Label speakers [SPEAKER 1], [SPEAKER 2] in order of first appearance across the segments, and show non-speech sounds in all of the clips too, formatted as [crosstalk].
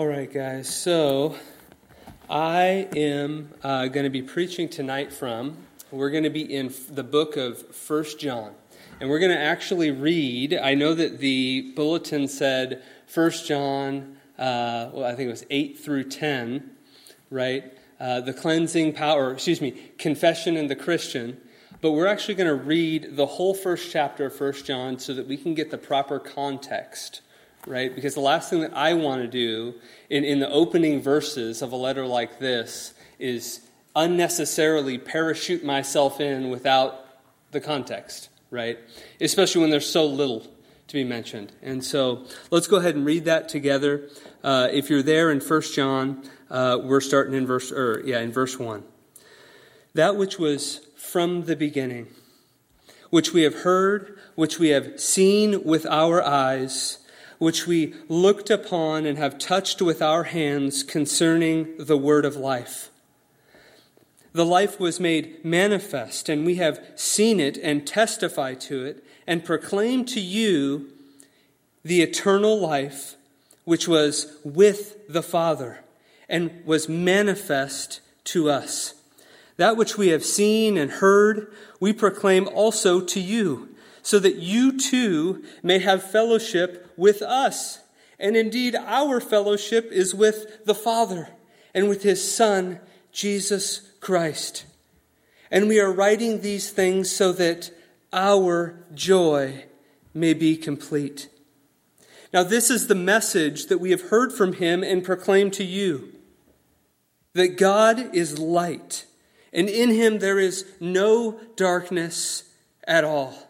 [SPEAKER 1] All right, guys. So I am uh, going to be preaching tonight from, we're going to be in the book of First John. And we're going to actually read, I know that the bulletin said First John, uh, well, I think it was 8 through 10, right? Uh, the cleansing power, excuse me, confession and the Christian. But we're actually going to read the whole first chapter of First John so that we can get the proper context right? Because the last thing that I want to do in, in the opening verses of a letter like this is unnecessarily parachute myself in without the context, right? Especially when there's so little to be mentioned. And so let's go ahead and read that together. Uh, if you're there in 1 John, uh, we're starting in verse, or yeah, in verse 1. That which was from the beginning, which we have heard, which we have seen with our eyes, which we looked upon and have touched with our hands concerning the word of life. The life was made manifest, and we have seen it and testify to it, and proclaim to you the eternal life which was with the Father and was manifest to us. That which we have seen and heard, we proclaim also to you so that you too may have fellowship with us. And indeed, our fellowship is with the Father and with His Son, Jesus Christ. And we are writing these things so that our joy may be complete. Now, this is the message that we have heard from Him and proclaimed to you that God is light, and in Him there is no darkness at all.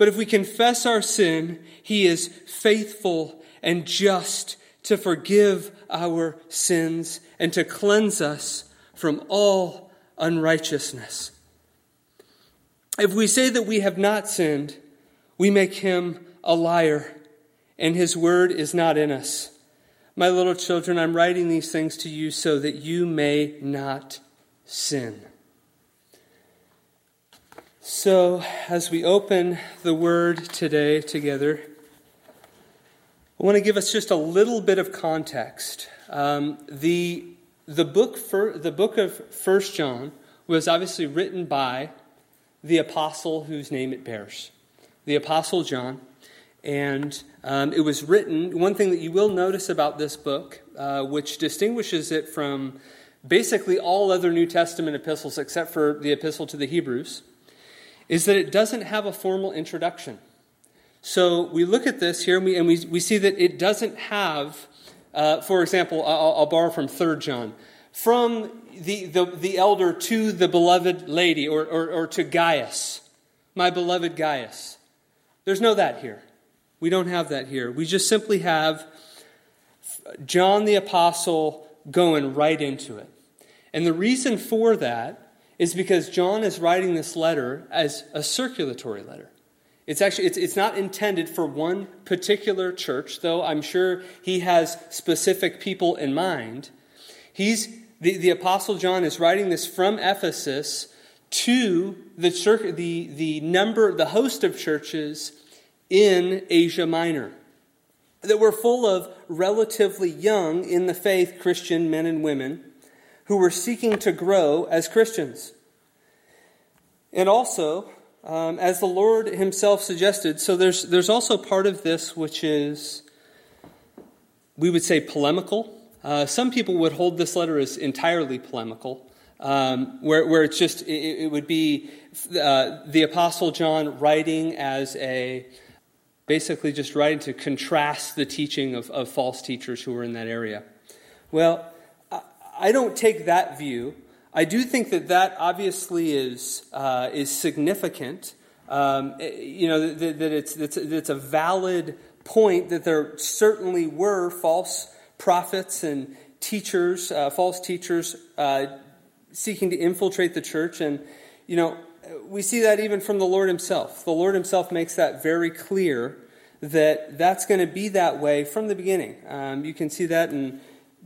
[SPEAKER 1] But if we confess our sin, he is faithful and just to forgive our sins and to cleanse us from all unrighteousness. If we say that we have not sinned, we make him a liar, and his word is not in us. My little children, I'm writing these things to you so that you may not sin. So, as we open the Word today together, I want to give us just a little bit of context. Um, the, the, book for, the book of First John was obviously written by the apostle whose name it bears, the Apostle John. And um, it was written, one thing that you will notice about this book, uh, which distinguishes it from basically all other New Testament epistles except for the epistle to the Hebrews is that it doesn't have a formal introduction. So we look at this here and we, and we, we see that it doesn't have, uh, for example, I'll, I'll, borrow from 3 John, from the, the, the elder to the beloved lady or, or, or to Gaius, my beloved Gaius. There's no that here. We don't have that here. We just simply have John the Apostle going right into it. And the reason for that is because John is writing this letter as a circulatory letter. It's actually it's, it's not intended for one particular church, though I'm sure he has specific people in mind. He's the, the apostle John is writing this from Ephesus to the church, the, the number, the host of churches in Asia Minor that were full of relatively young in the faith Christian men and women who were seeking to grow as Christians. And also, um, as the Lord Himself suggested, so there's, there's also part of this which is, we would say, polemical. Uh, some people would hold this letter as entirely polemical, um, where, where it's just, it, it would be uh, the Apostle John writing as a, basically just writing to contrast the teaching of, of false teachers who were in that area. Well, I don't take that view. I do think that that obviously is, uh, is significant. Um, eh, you know, that, that it's, a valid point that there certainly were false prophets and teachers, uh, false teachers, uh, seeking to infiltrate the church. And, you know, we see that even from the Lord Himself. The Lord Himself makes that very clear that that's going to be that way from the beginning. Um, you can see that in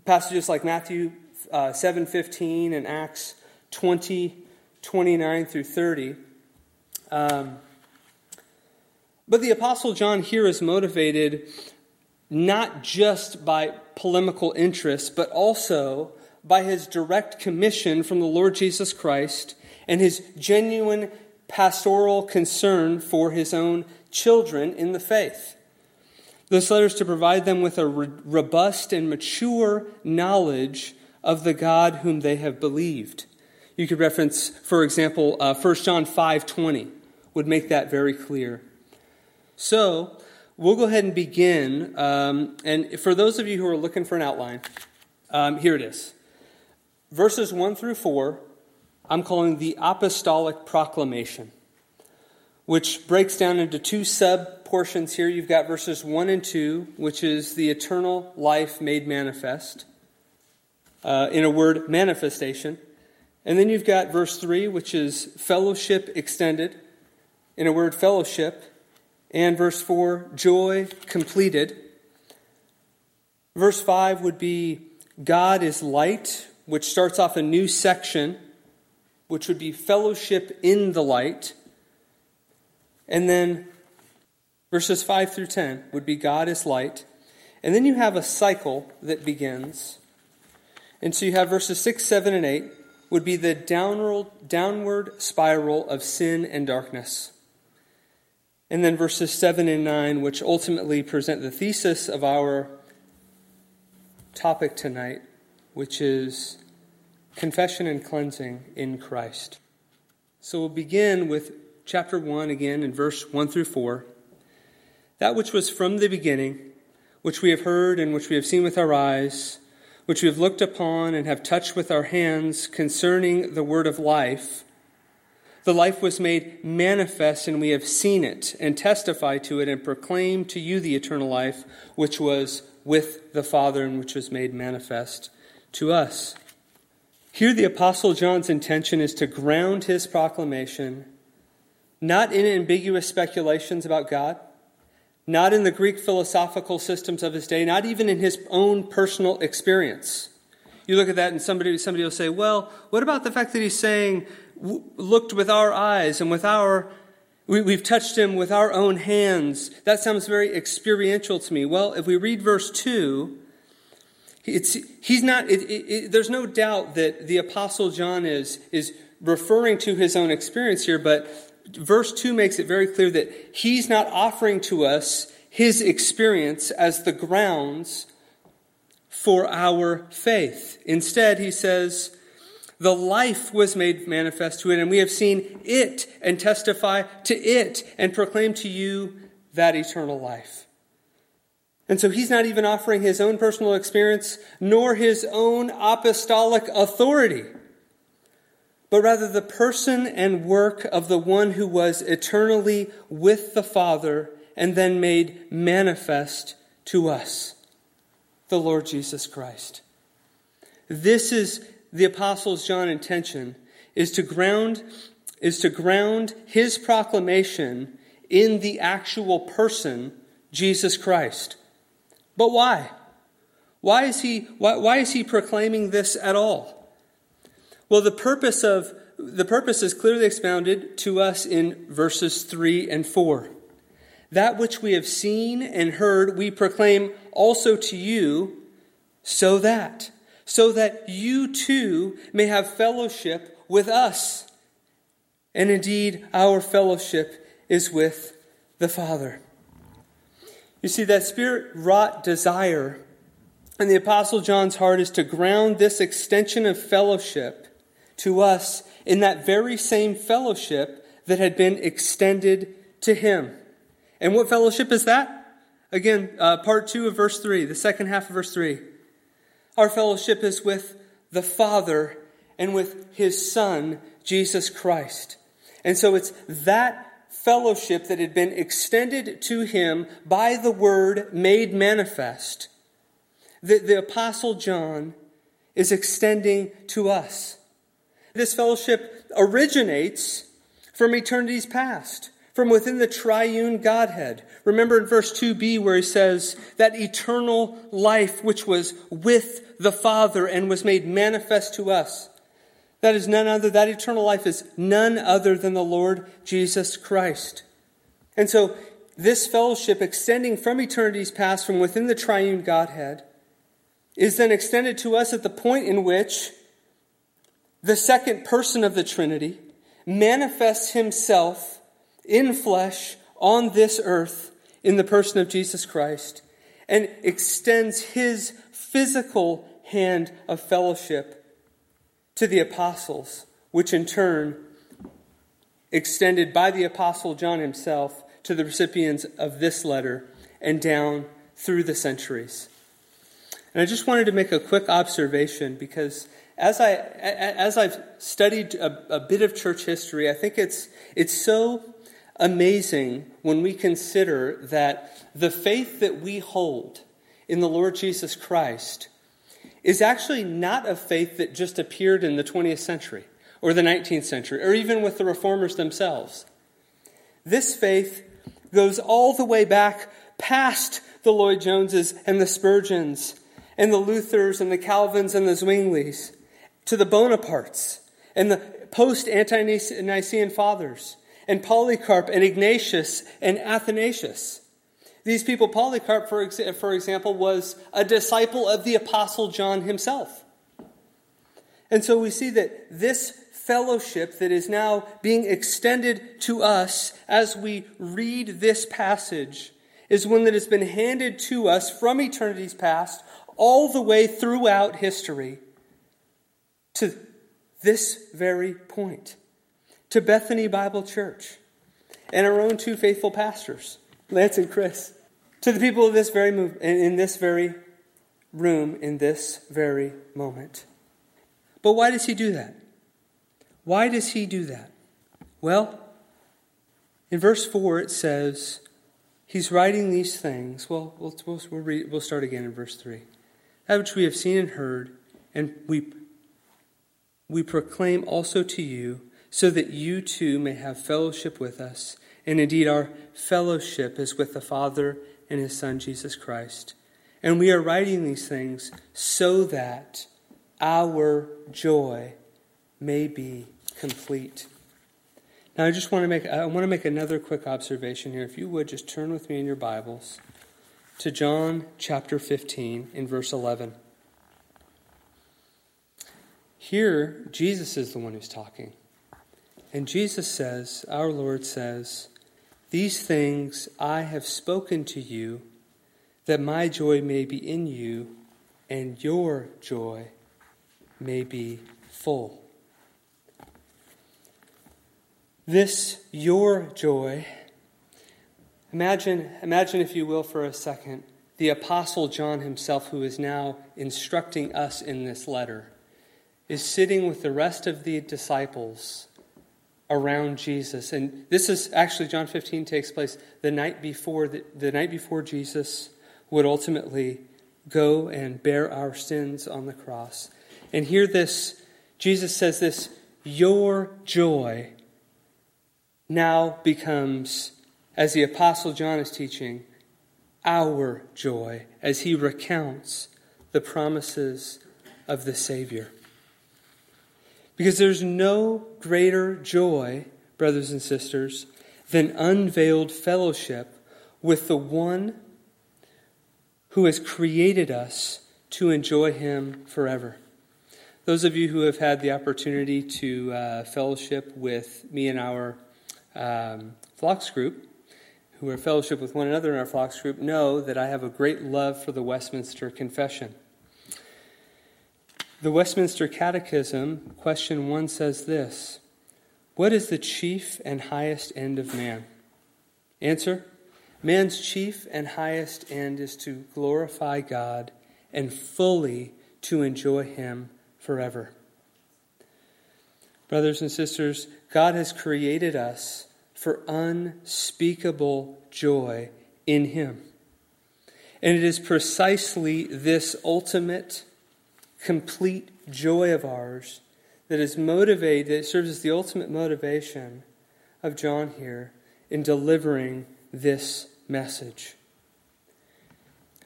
[SPEAKER 1] passages like Matthew uh, 7.15 and Acts 20, 29 through 30. Um, but the Apostle John here is motivated not just by polemical interests, but also by his direct commission from the Lord Jesus Christ and his genuine pastoral concern for his own children in the faith. This letter is to provide them with a robust and mature knowledge of the God whom they have believed. You could reference, for example, uh, 1 John 5.20 would make that very clear. So, we'll go ahead and begin. Um, and for those of you who are looking for an outline, um, here it is. Verses 1 through 4, I'm calling the Apostolic Proclamation, which breaks down into two sub portions here. You've got verses 1 and 2, which is the eternal life made manifest. Uh, in a word, manifestation. And then you've got verse 3, which is fellowship extended. In a word, fellowship and verse 4, joy completed. Verse 5 would be God is light, which starts off a new section, which would be fellowship in the light. And then verses 5 through 10 would be God is light. And then you have a cycle that begins. And so you have verses 6, 7, and 8 would be the downward, downward spiral of sin and darkness. And then verses 7 and 9, which ultimately present the thesis of our topic tonight, which is confession and cleansing in Christ. So we'll begin with chapter 1 again in verse 1 through 4. That which was from the beginning, which we have heard and which we have seen with our eyes, which we have looked upon and have touched with our hands concerning the word of life. The life was made manifest, and we have seen it, and testify to it, and proclaim to you the eternal life, which was with the Father, and which was made manifest to us. Here, the Apostle John's intention is to ground his proclamation not in ambiguous speculations about God, not in the Greek philosophical systems of his day, not even in his own personal experience. You look at that, and somebody, somebody will say, Well, what about the fact that he's saying looked with our eyes and with our we, have touched him with our own hands. That sounds very experiential to me. Well, if we read verse 2, it's, he's not, it, it, it, there's no doubt that the Apostle John is, is referring to his own experience here, but verse 2 makes it very clear that he's not offering to us his experience as the grounds for our faith. Instead, he says, the life was made manifest to it, and we have seen it and testify to it and proclaim to you that eternal life. And so he's not even offering his own personal experience nor his own apostolic authority, but rather the person and work of the one who was eternally with the Father and then made manifest to us, the Lord Jesus Christ. This is the apostles John intention is to ground is to ground his proclamation in the actual person Jesus Christ. But why? Why is he why, why is he proclaiming this at all? Well, the purpose of the purpose is clearly expounded to us in verses 3 and 4. That which we have seen and heard we proclaim also to you so that so that you too may have fellowship with us. And indeed, our fellowship is with the Father. You see, that spirit wrought desire in the Apostle John's heart is to ground this extension of fellowship to us in that very same fellowship that had been extended to him. And what fellowship is that? Again, uh, part two of verse three, the second half of verse three. Our fellowship is with the Father and with His Son, Jesus Christ. And so it's that fellowship that had been extended to him by the Word made manifest that the Apostle John is extending to us. This fellowship originates from eternity's past, from within the triune Godhead. Remember in verse 2b where he says, that eternal life which was with the Father and was made manifest to us. That is none other, that eternal life is none other than the Lord Jesus Christ. And so, this fellowship extending from eternity's past, from within the triune Godhead, is then extended to us at the point in which the second person of the Trinity manifests himself in flesh on this earth in the person of Jesus Christ and extends his physical hand of fellowship to the apostles, which in turn extended by the apostle John himself to the recipients of this letter and down through the centuries. And I just wanted to make a quick observation because as I as I've studied a, a, bit of church history, I think it's it's so amazing when we consider that the faith that we hold in the Lord Jesus Christ is actually not a faith that just appeared in the 20th century or the 19th century or even with the reformers themselves. This faith goes all the way back past the Lloyd Joneses and the Spurgeons and the Luthers and the Calvins and the Zwinglies, to the Bonapartes and the post Ante-Nicene fathers, and Polycarp and Ignatius and Athanasius. These people, Polycarp, for, ex- for example, was a disciple of the Apostle John himself. And so we see that this fellowship that is now being extended to us as we read this passage is one that has been handed to us from eternity's past all the way throughout history to this very point, to Bethany Bible Church and our own two faithful pastors, Lance and Chris, to the people of this very move, in this very room in this very moment. But why does he do that? Why does he do that? Well, in verse 4 it says, He's writing these things. Well, we'll, we'll, read, we'll start again in verse 3 that which we have seen and heard, and we, we proclaim also to you, so that you too may have fellowship with us. And indeed, our fellowship is with the Father and His Son, Jesus Christ. And we are writing these things so that our joy may be complete. Now, I just want to make, I want to make another quick observation here. If you would, just turn with me in your Bibles to John chapter 15 in verse 11. Here, Jesus is the one who's talking. And Jesus says, our Lord says, These things I have spoken to you, that my joy may be in you, and your joy may be full. This, your joy, Imagine, imagine, if you will, for a second, the Apostle John himself, who is now instructing us in this letter, is sitting with the rest of the disciples around Jesus. And this is actually, John 15 takes place the night before, the, the night before Jesus would ultimately go and bear our sins on the cross. And hear this Jesus says this Your joy now becomes as the Apostle John is teaching, our joy as he recounts the promises of the Savior. Because there's no greater joy, brothers and sisters, than unveiled fellowship with the one who has created us to enjoy him forever. Those of you who have had the opportunity to uh, fellowship with me and our um, flocks group, who are fellowship with one another in our flocks group know that I have a great love for the Westminster Confession. The Westminster Catechism, question 1 says this What is the chief and highest end of man? Answer Man's chief and highest end is to glorify God and fully to enjoy Him forever. Brothers and sisters, God has created us for unspeakable joy in Him. And it is precisely this ultimate complete joy of ours that is motivated, that serves as the ultimate motivation of John here in delivering this message.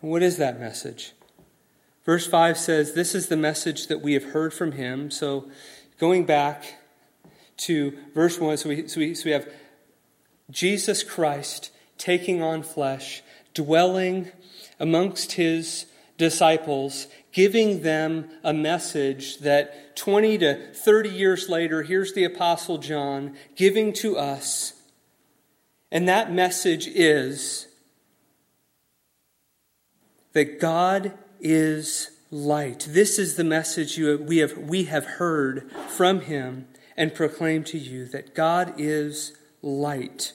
[SPEAKER 1] what is that message? Verse 5 says, This is the message that we have heard from him. So going back to verse 1, so we, so we, so we have Jesus Christ taking on flesh, dwelling amongst his disciples, giving them a message that 20 to 30 years later, here's the Apostle John giving to us. And that message is that God is light. This is the message you, we, have, we have heard from him and proclaimed to you that God is light,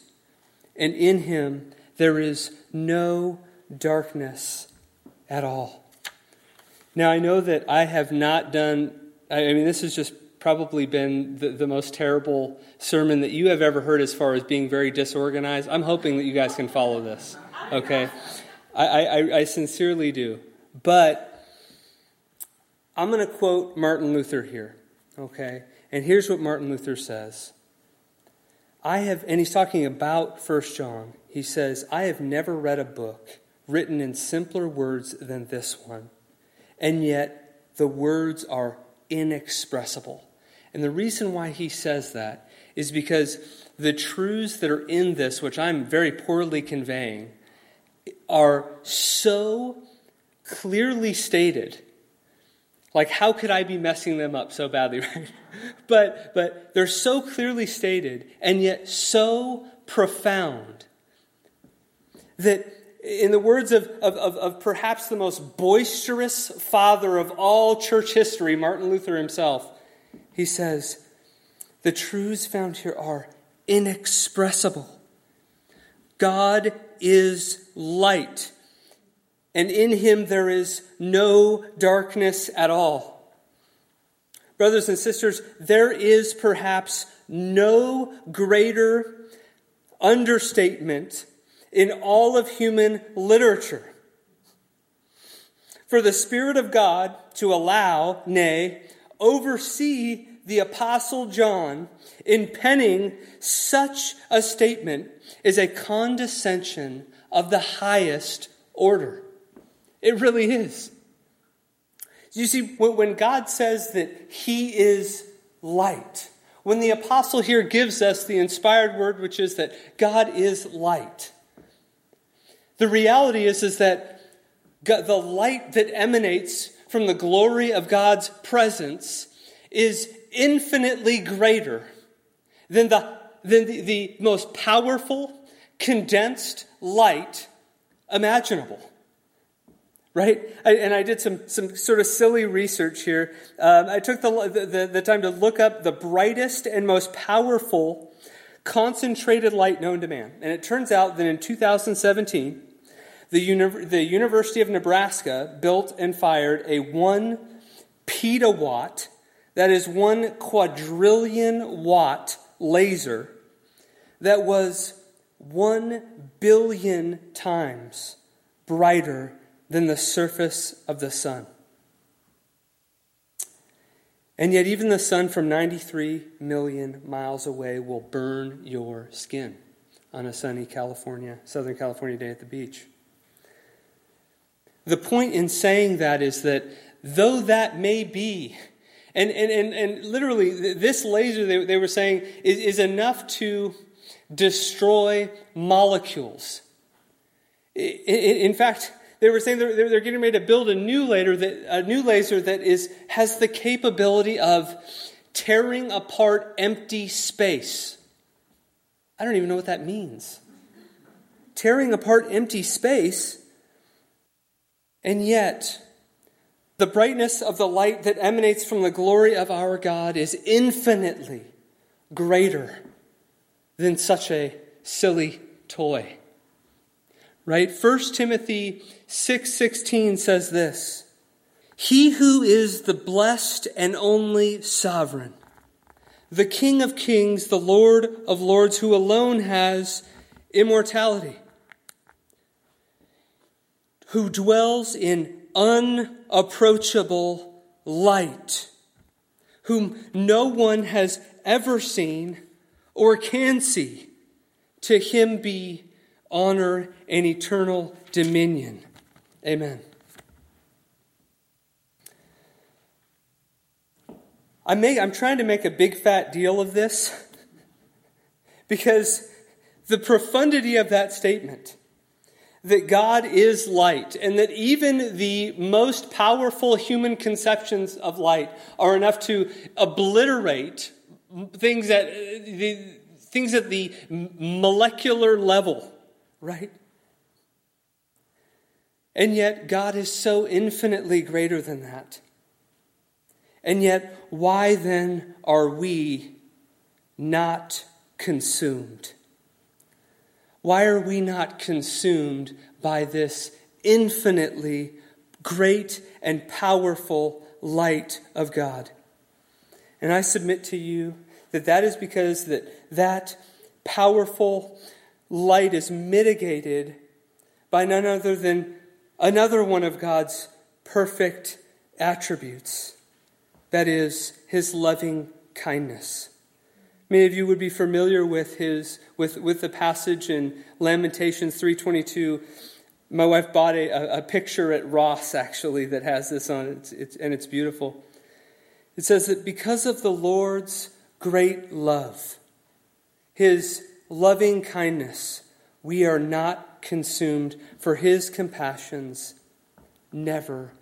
[SPEAKER 1] and in him there is no darkness at all. Now, I know that I have not done, I mean, this has just probably been the, the most terrible sermon that you have ever heard as far as being very disorganized. I'm hoping that you guys can follow this, okay? I, I, I sincerely do. But I'm going to quote Martin Luther here, okay? And here's what Martin Luther says. I have, and he's talking about First John. He says, I have never read a book written in simpler words than this one, and yet the words are inexpressible. And the reason why he says that is because the truths that are in this, which I'm very poorly conveying, are so clearly stated like, how could I be messing them up so badly, [laughs] right? but, but they're so clearly stated and yet so profound that, in the words of, of, of, of perhaps the most boisterous father of all church history, Martin Luther himself, he says, The truths found here are inexpressible. God is light and in him there is no darkness at all. Brothers and sisters, there is perhaps no greater understatement in all of human literature. For the Spirit of God to allow, nay, oversee the Apostle John in penning such a statement is a condescension of the highest order. It really is. You see, when God says that He is light, when the apostle here gives us the inspired word, which is that God is light, the reality is, is that the light that emanates from the glory of God's presence is infinitely greater than the, than the, the most powerful, condensed light imaginable right? I, and I did some, some sort of silly research here. Um, I took the, the, the time to look up the brightest and most powerful concentrated light known to man. And it turns out that in 2017, the, uni- the University of Nebraska built and fired a one petawatt, that is one quadrillion watt laser that was one billion times brighter than the surface of the sun. And yet, even the sun from 93 million miles away will burn your skin on a sunny California, Southern California day at the beach. The point in saying that is that though that may be, and, and, and, and literally, this laser, they, they were saying, is, is enough to destroy molecules. In fact, they were saying they're, they're getting ready to build a new laser that a new laser that is has the capability of tearing apart empty space. I don't even know what that means. Tearing apart empty space, and yet the brightness of the light that emanates from the glory of our God is infinitely greater than such a silly toy. Right? 1 Timothy 6:16 says this: He who is the blessed and only sovereign, the King of kings, the Lord of lords, who alone has immortality, who dwells in unapproachable light, whom no one has ever seen or can see. To him be honor and eternal dominion. Amen. I make, I'm trying to make a big fat deal of this [laughs] because the profundity of that statement that God is light and that even the most powerful human conceptions of light are enough to obliterate things at the things at the molecular level, right? And yet God is so infinitely greater than that. And yet, why then are we not consumed? Why are we not consumed by this infinitely great and powerful light of God? And I submit to you that that is because that, that powerful light is mitigated by none other than another one of God's perfect attributes that is, his loving kindness. Many of you would be familiar with his with, with the passage in Lamentations 322. My wife bought a, a picture at Ross actually that has this on it, it's, and it's beautiful. It says that because of the Lord's great love, his loving kindness, we are not consumed, for his compassions never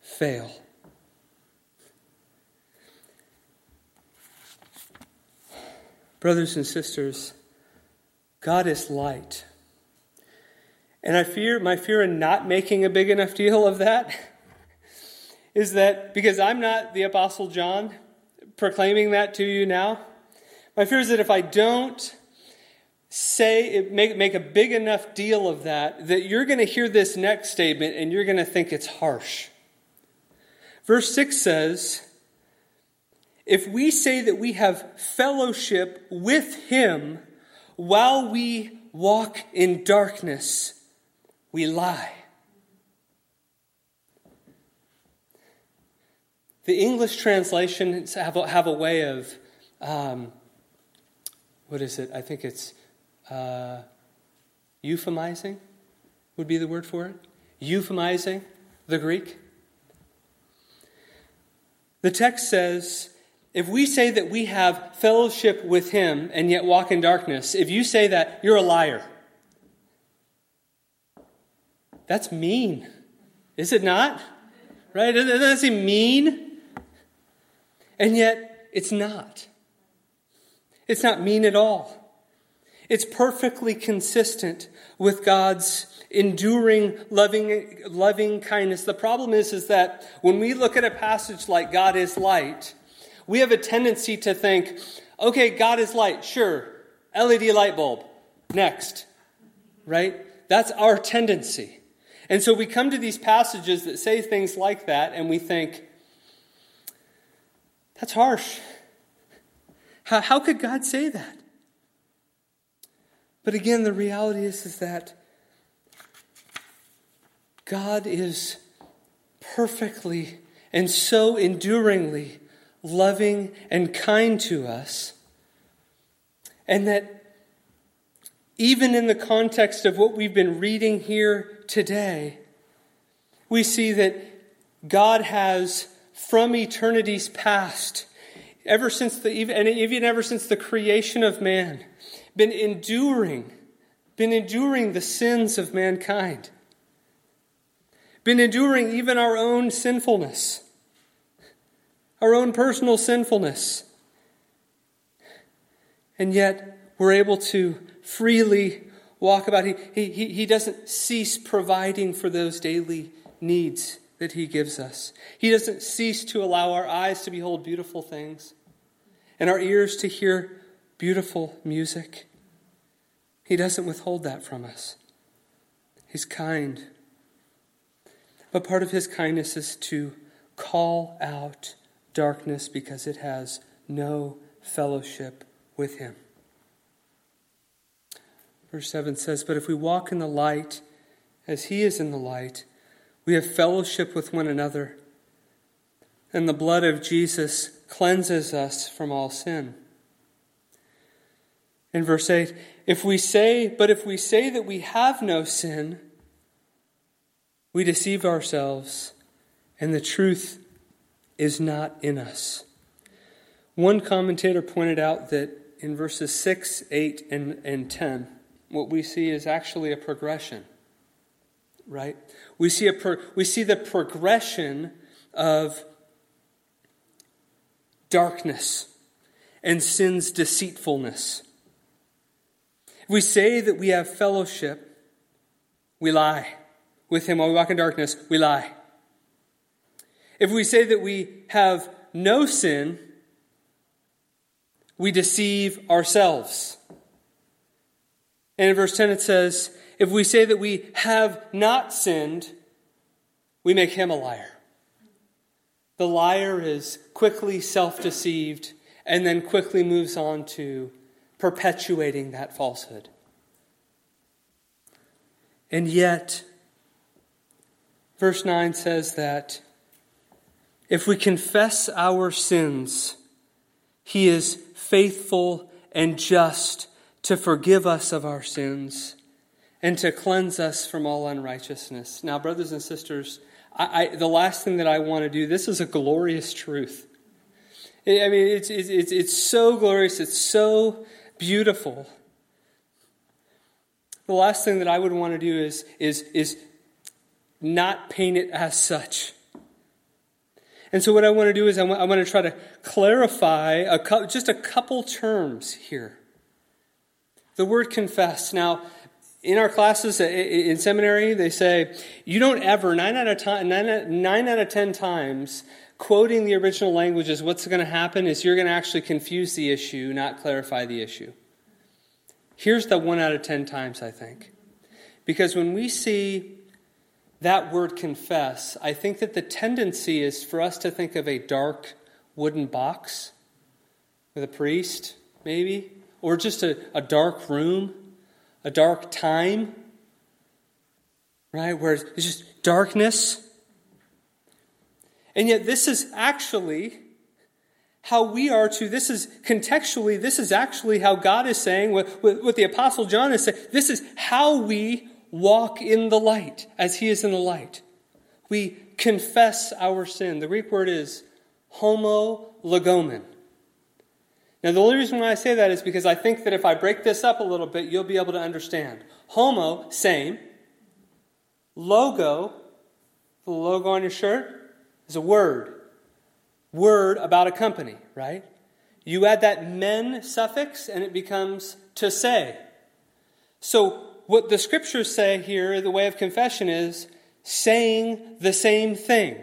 [SPEAKER 1] fail. Brothers and sisters, God is light. And I fear, my fear in not making a big enough deal of that [laughs] is that because I'm not the Apostle John proclaiming that to you now, my fear is that if I don't say, make, make a big enough deal of that, that you're going to hear this next statement and you're going to think it's harsh. Verse 6 says, if we say that we have fellowship with Him while we walk in darkness, we lie. The English translations have a, have a way of, um, what is it? I think it's uh, euphemizing, would be the word for it. Euphemizing the Greek. The text says, if we say that we have fellowship with him and yet walk in darkness, if you say that, you're a liar. That's mean. Is it not? Right? Doesn't that seem mean? And yet, it's not. It's not mean at all. It's perfectly consistent with God's enduring, loving, loving kindness. The problem is, is that when we look at a passage like God is light, we have a tendency to think, okay, God is light, sure, LED light bulb, next, right? That's our tendency. And so we come to these passages that say things like that, and we think, that's harsh. How, how could God say that? But again, the reality is, is that God is perfectly and so enduringly loving, and kind to us. And that even in the context of what we've been reading here today, we see that God has, from eternity's past, ever since the, and even ever since the creation of man, been enduring, been enduring the sins of mankind, been enduring even our own sinfulness our own personal sinfulness. And yet, we're able to freely walk about. He, he, he doesn't cease providing for those daily needs that He gives us. He doesn't cease to allow our eyes to behold beautiful things and our ears to hear beautiful music. He doesn't withhold that from us. He's kind. But part of His kindness is to call out darkness because it has no fellowship with him. Verse 7 says, But if we walk in the light as he is in the light, we have fellowship with one another. And the blood of Jesus cleanses us from all sin. In verse 8, if we say, but if we say that we have no sin, we deceive ourselves, and the truth is not in us. One commentator pointed out that in verses 6, 8, and, and 10, what we see is actually a progression, right? We see, a pro- we see the progression of darkness and sin's deceitfulness. If we say that we have fellowship, we lie. With him while we walk in darkness, we lie. If we say that we have no sin, we deceive ourselves. And in verse 10 it says, If we say that we have not sinned, we make him a liar. The liar is quickly self deceived and then quickly moves on to perpetuating that falsehood. And yet, verse 9 says that if we confess our sins, he is faithful and just to forgive us of our sins and to cleanse us from all unrighteousness. Now, brothers and sisters, I, I, the last thing that I want to do, this is a glorious truth. I mean, it's, it's, it's so glorious, it's so beautiful. The last thing that I would want to do is, is, is not paint it as such. And so, what I want to do is, I want, I want to try to clarify a, just a couple terms here. The word confess. Now, in our classes in seminary, they say you don't ever, nine out of, nine, nine out of ten times, quoting the original languages, what's going to happen is you're going to actually confuse the issue, not clarify the issue. Here's the one out of ten times, I think. Because when we see that word confess, I think that the tendency is for us to think of a dark wooden box with a priest, maybe, or just a, a dark room, a dark time, right, where it's just darkness. And yet, this is actually how we are to, this is contextually, this is actually how God is saying, what, what the Apostle John is saying, this is how we walk in the light as he is in the light. We confess our sin. The Greek word is homologomen. Now, the only reason why I say that is because I think that if I break this up a little bit, you'll be able to understand. Homo, same. Logo, the logo on your shirt, is a word. Word about a company, right? You add that men suffix and it becomes to say. So what the scriptures say here, the way of confession is saying the same thing.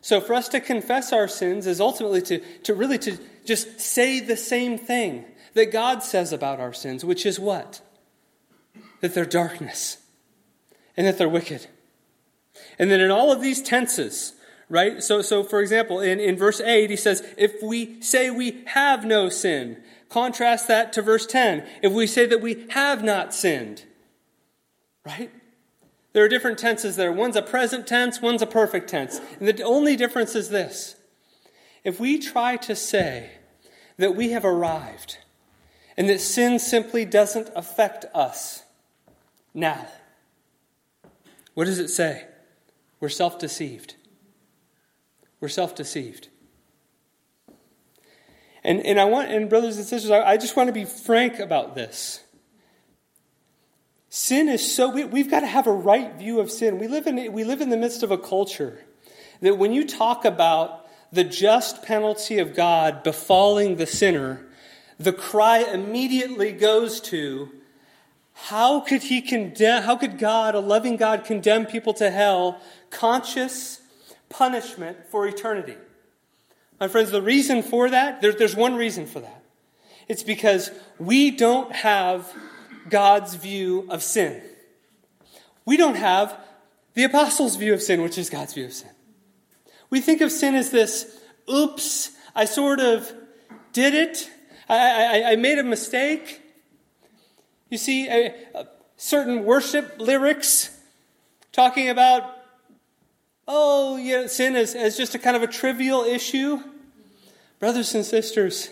[SPEAKER 1] So for us to confess our sins is ultimately to, to really to just say the same thing that God says about our sins, which is what? That they're darkness and that they're wicked. And then in all of these tenses, right? So, so for example, in, in verse 8, he says, if we say we have no sin, Contrast that to verse 10. If we say that we have not sinned, right? There are different tenses there. One's a present tense, one's a perfect tense. And the only difference is this. If we try to say that we have arrived and that sin simply doesn't affect us now, what does it say? We're self deceived. We're self deceived. And, and I want, and brothers and sisters, I, I just want to be frank about this. Sin is so, we, we've got to have a right view of sin. We live, in, we live in the midst of a culture that when you talk about the just penalty of God befalling the sinner, the cry immediately goes to how could he condemn, how could God, a loving God, condemn people to hell, conscious punishment for eternity? My friends, the reason for that, there, there's one reason for that. It's because we don't have God's view of sin. We don't have the apostles' view of sin, which is God's view of sin. We think of sin as this oops, I sort of did it, I, I, I made a mistake. You see, a, a certain worship lyrics talking about oh, you know, sin is, as just a kind of a trivial issue. Brothers and sisters,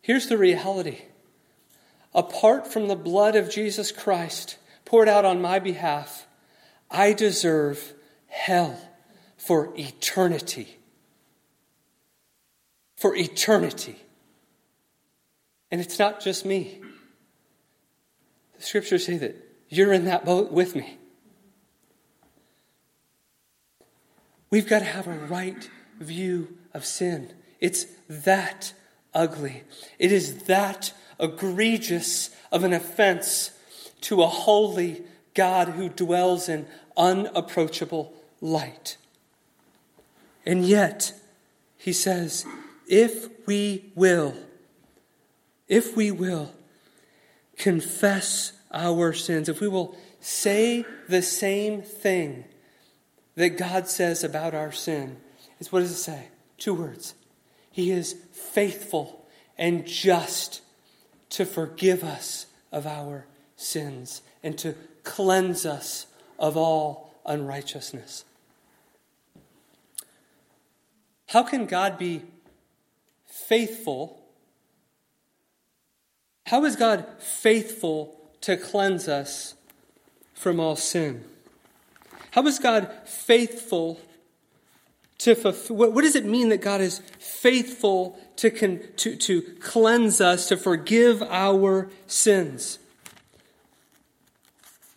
[SPEAKER 1] here's the reality. Apart from the blood of Jesus Christ poured out on my behalf, I deserve hell for eternity. For eternity. And it's not just me. The scriptures say that you're in that boat with me. We've got to have a right view of sin. It's that ugly. It is that egregious of an offense to a holy God who dwells in unapproachable light. And yet, he says, if we will, if we will confess our sins, if we will say the same thing that God says about our sin, is what does it say? Two words. He is faithful and just to forgive us of our sins and to cleanse us of all unrighteousness. How can God be faithful? How is God faithful to cleanse us from all sin? How is God faithful to fulfill? What, what does it mean that God is faithful to, con, to, to cleanse us, to forgive our sins?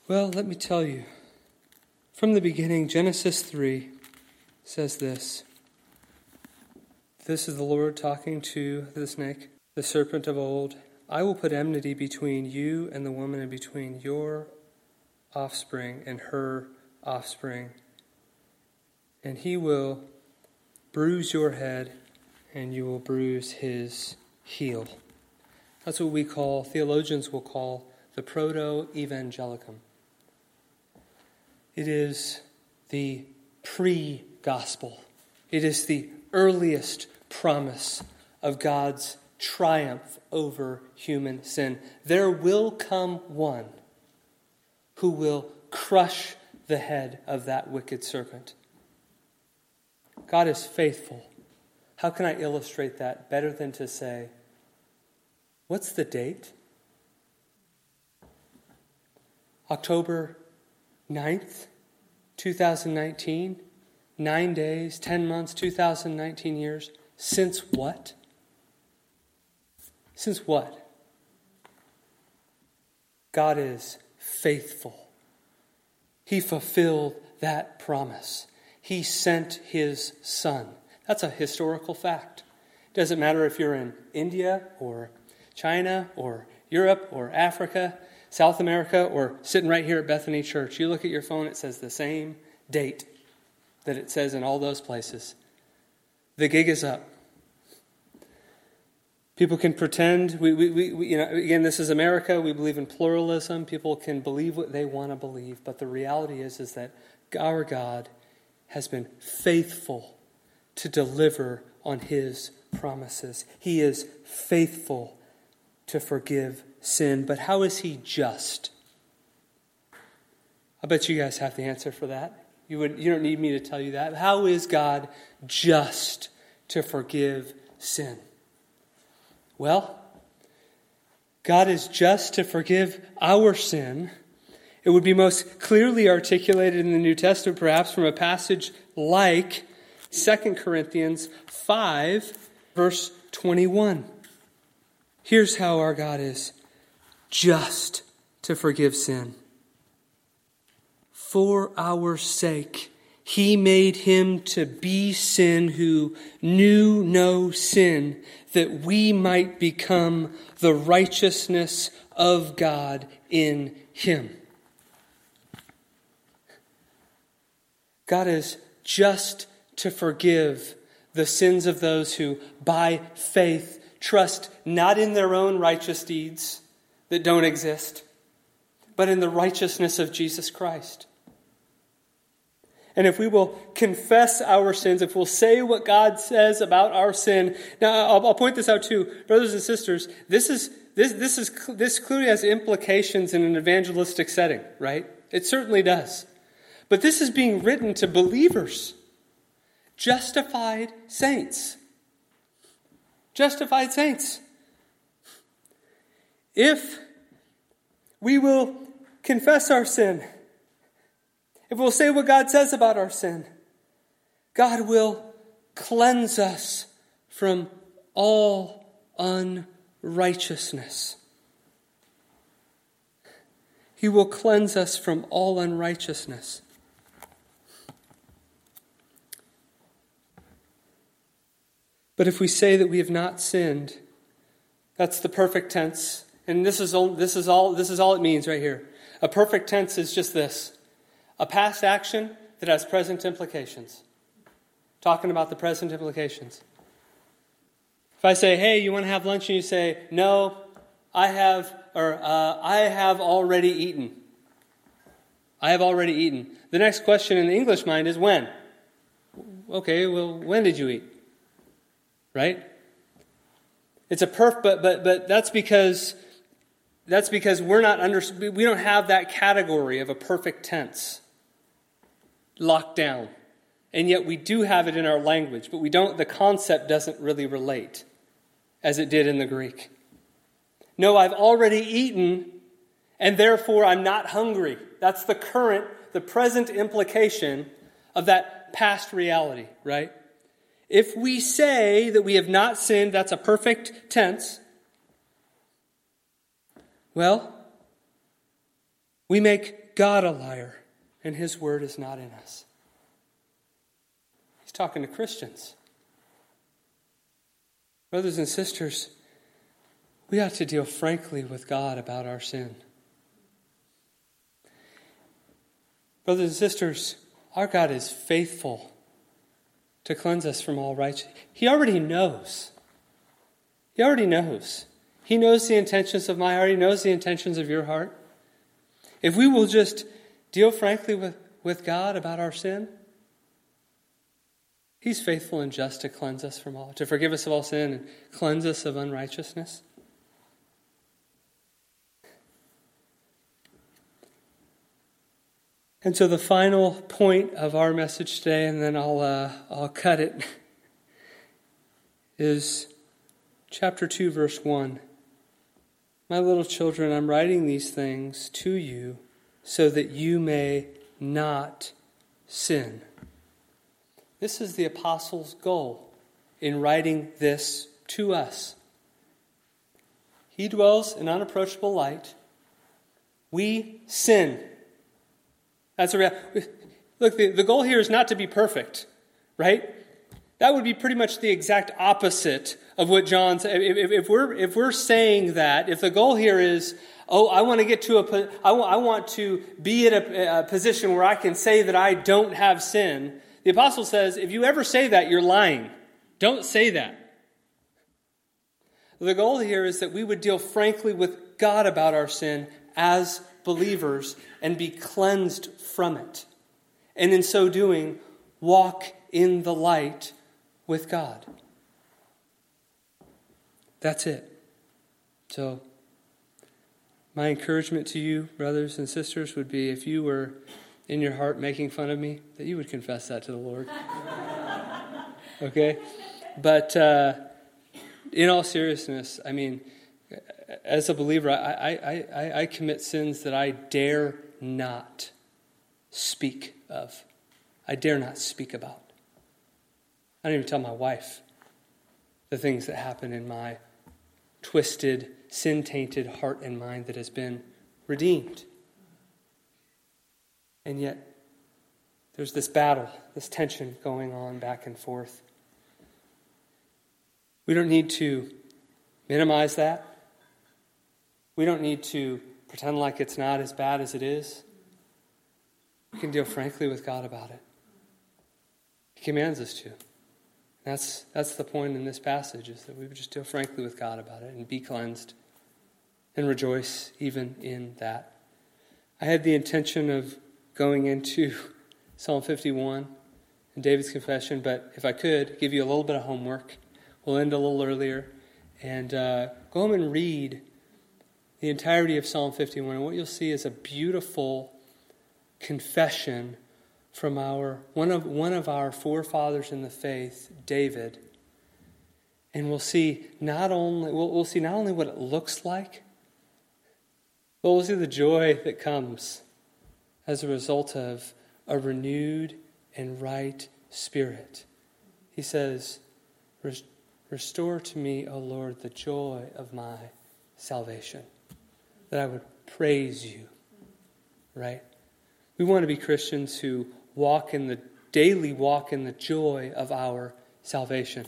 [SPEAKER 1] Well, let me tell you. From the beginning, Genesis 3 says this. This is the Lord talking to the snake, the serpent of old. I will put enmity between you and the woman, and between your offspring and her offspring. And he will bruise your head, and you will bruise his heel. That's what we call, theologians will call, the proto evangelium. It is the pre gospel, it is the earliest promise of God's triumph over human sin. There will come one who will crush the head of that wicked serpent. God is faithful. How can I illustrate that better than to say, what's the date? October 9th, 2019? Nine days, 10 months, 2019 years. Since what? Since what? God is faithful. He fulfilled that promise. He sent his son. That's a historical fact. Doesn't matter if you're in India or China or Europe or Africa, South America, or sitting right here at Bethany Church. You look at your phone, it says the same date that it says in all those places. The gig is up. People can pretend. We, we, we, you know, again, this is America. We believe in pluralism. People can believe what they want to believe, but the reality is, is that our God has been faithful to deliver on His promises. He is faithful to forgive sin. But how is He just? I bet you guys have the answer for that. You, would, you don't need me to tell you that. How is God just to forgive sin? Well, God is just to forgive our sin. It would be most clearly articulated in the New Testament, perhaps from a passage like 2 Corinthians 5, verse 21. Here's how our God is just to forgive sin for our sake. He made him to be sin who knew no sin, that we might become the righteousness of God in him. God is just to forgive the sins of those who, by faith, trust not in their own righteous deeds that don't exist, but in the righteousness of Jesus Christ. And if we will confess our sins, if we'll say what God says about our sin, now I'll, I'll point this out too, brothers and sisters. This is this this is this clearly has implications in an evangelistic setting, right? It certainly does. But this is being written to believers, justified saints. Justified saints. If we will confess our sin, if we'll say what God says about our sin, God will cleanse us from all unrighteousness. He will cleanse us from all unrighteousness. But if we say that we have not sinned, that's the perfect tense. And this is all, this is all, this is all it means right here. A perfect tense is just this a past action that has present implications. Talking about the present implications. If I say, hey, you want to have lunch? And you say, no, I have, or uh, I have already eaten. I have already eaten. The next question in the English mind is when? Okay, well, when did you eat? Right? It's a perf, but, but, but that's because that's because we're not under, we don't have that category of a perfect tense locked down. And yet we do have it in our language, but we don't, the concept doesn't really relate as it did in the Greek. No, I've already eaten, and therefore I'm not hungry. That's the current, the present implication of that past reality, right? If we say that we have not sinned, that's a perfect tense. Well, we make God a liar, and his word is not in us. He's talking to Christians. Brothers and sisters, we ought to deal frankly with God about our sin. Brothers and sisters, our God is faithful to cleanse us from all righteousness. He already knows. He already knows. He knows the intentions of my heart. He knows the intentions of your heart. If we will just deal frankly with, with God about our sin, He's faithful and just to cleanse us from all, to forgive us of all sin and cleanse us of unrighteousness. And so the final point of our message today, and then I'll, uh, I'll cut it, is chapter 2, verse 1. My little children, I'm writing these things to you so that you may not sin. This is the apostles' goal in writing this to us. He dwells in unapproachable light. We sin. That's a real. Look, the, the goal here is not to be perfect, right? That would be pretty much the exact opposite of what John's. said. If, if, we're, if we're saying that, if the goal here is, oh, I want to get to a, I want, I want to be in a, a position where I can say that I don't have sin, the apostle says, if you ever say that, you're lying. Don't say that. The goal here is that we would deal frankly with God about our sin as believers and be cleansed from it. And in so doing, walk in the light with God. That's it. So, my encouragement to you, brothers and sisters, would be if you were in your heart making fun of me, that you would confess that to the Lord. [laughs] okay? But uh, in all seriousness, I mean, as a believer, I, I, I, I commit sins that I dare not speak of. I dare not speak about. I don't even tell my wife the things that happen in my twisted, sin tainted heart and mind that has been redeemed. And yet, there's this battle, this tension going on back and forth. We don't need to minimize that. We don't need to pretend like it's not as bad as it is. We can deal frankly with God about it. He commands us to. That's, that's the point in this passage, is that we would just deal frankly with God about it and be cleansed and rejoice even in that. I had the intention of going into [laughs] Psalm 51 and David's confession, but if I could, give you a little bit of homework. We'll end a little earlier. And uh, go home and read the entirety of Psalm 51. And what you'll see is a beautiful confession from our one of one of our forefathers in the faith, David. And we'll see not only we'll, we'll see not only what it looks like, we'll see the joy that comes as a result of a renewed and right spirit. He says, Restore to me, O Lord, the joy of my salvation, that I would praise you. Right? We want to be Christians who walk in the daily walk in the joy of our salvation.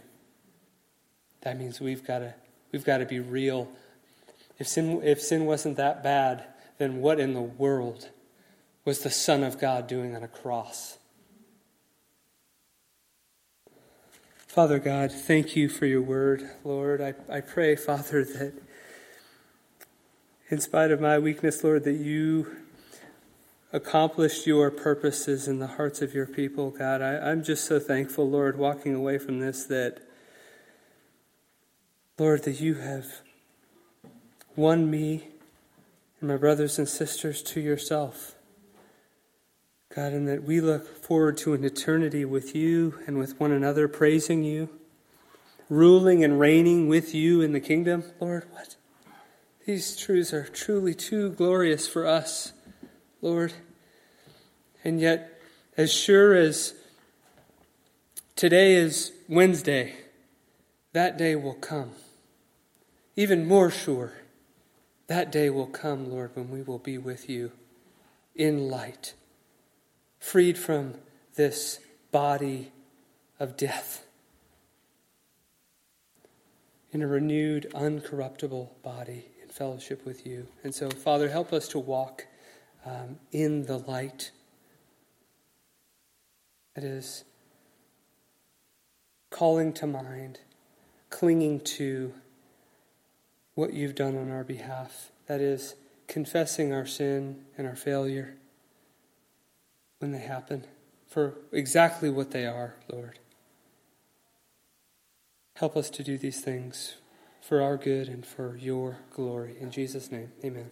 [SPEAKER 1] That means we've got to we've got to be real. If sin if sin wasn't that bad, then what in the world was the Son of God doing on a cross? Father God, thank you for your word, Lord. I, I pray, Father, that in spite of my weakness, Lord, that you accomplished your purposes in the hearts of your people, God. I, I'm just so thankful, Lord, walking away from this, that, Lord, that you have won me and my brothers and sisters to yourself. God, and that we look forward to an eternity with you and with one another, praising you, ruling and reigning with you in the kingdom. Lord, what? These truths are truly too glorious for us, Lord. And yet, as sure as today is Wednesday, that day will come. Even more sure, that day will come, Lord, when we will be with you in light freed from this body of death in a renewed, uncorruptible body in fellowship with you. And so, Father, help us to walk um, in the light. That is, calling to mind, clinging to what you've done on our behalf. That is, confessing our sin and our failure when they happen for exactly what they are, Lord. Help us to do these things for our good and for your glory. In Jesus' name, amen.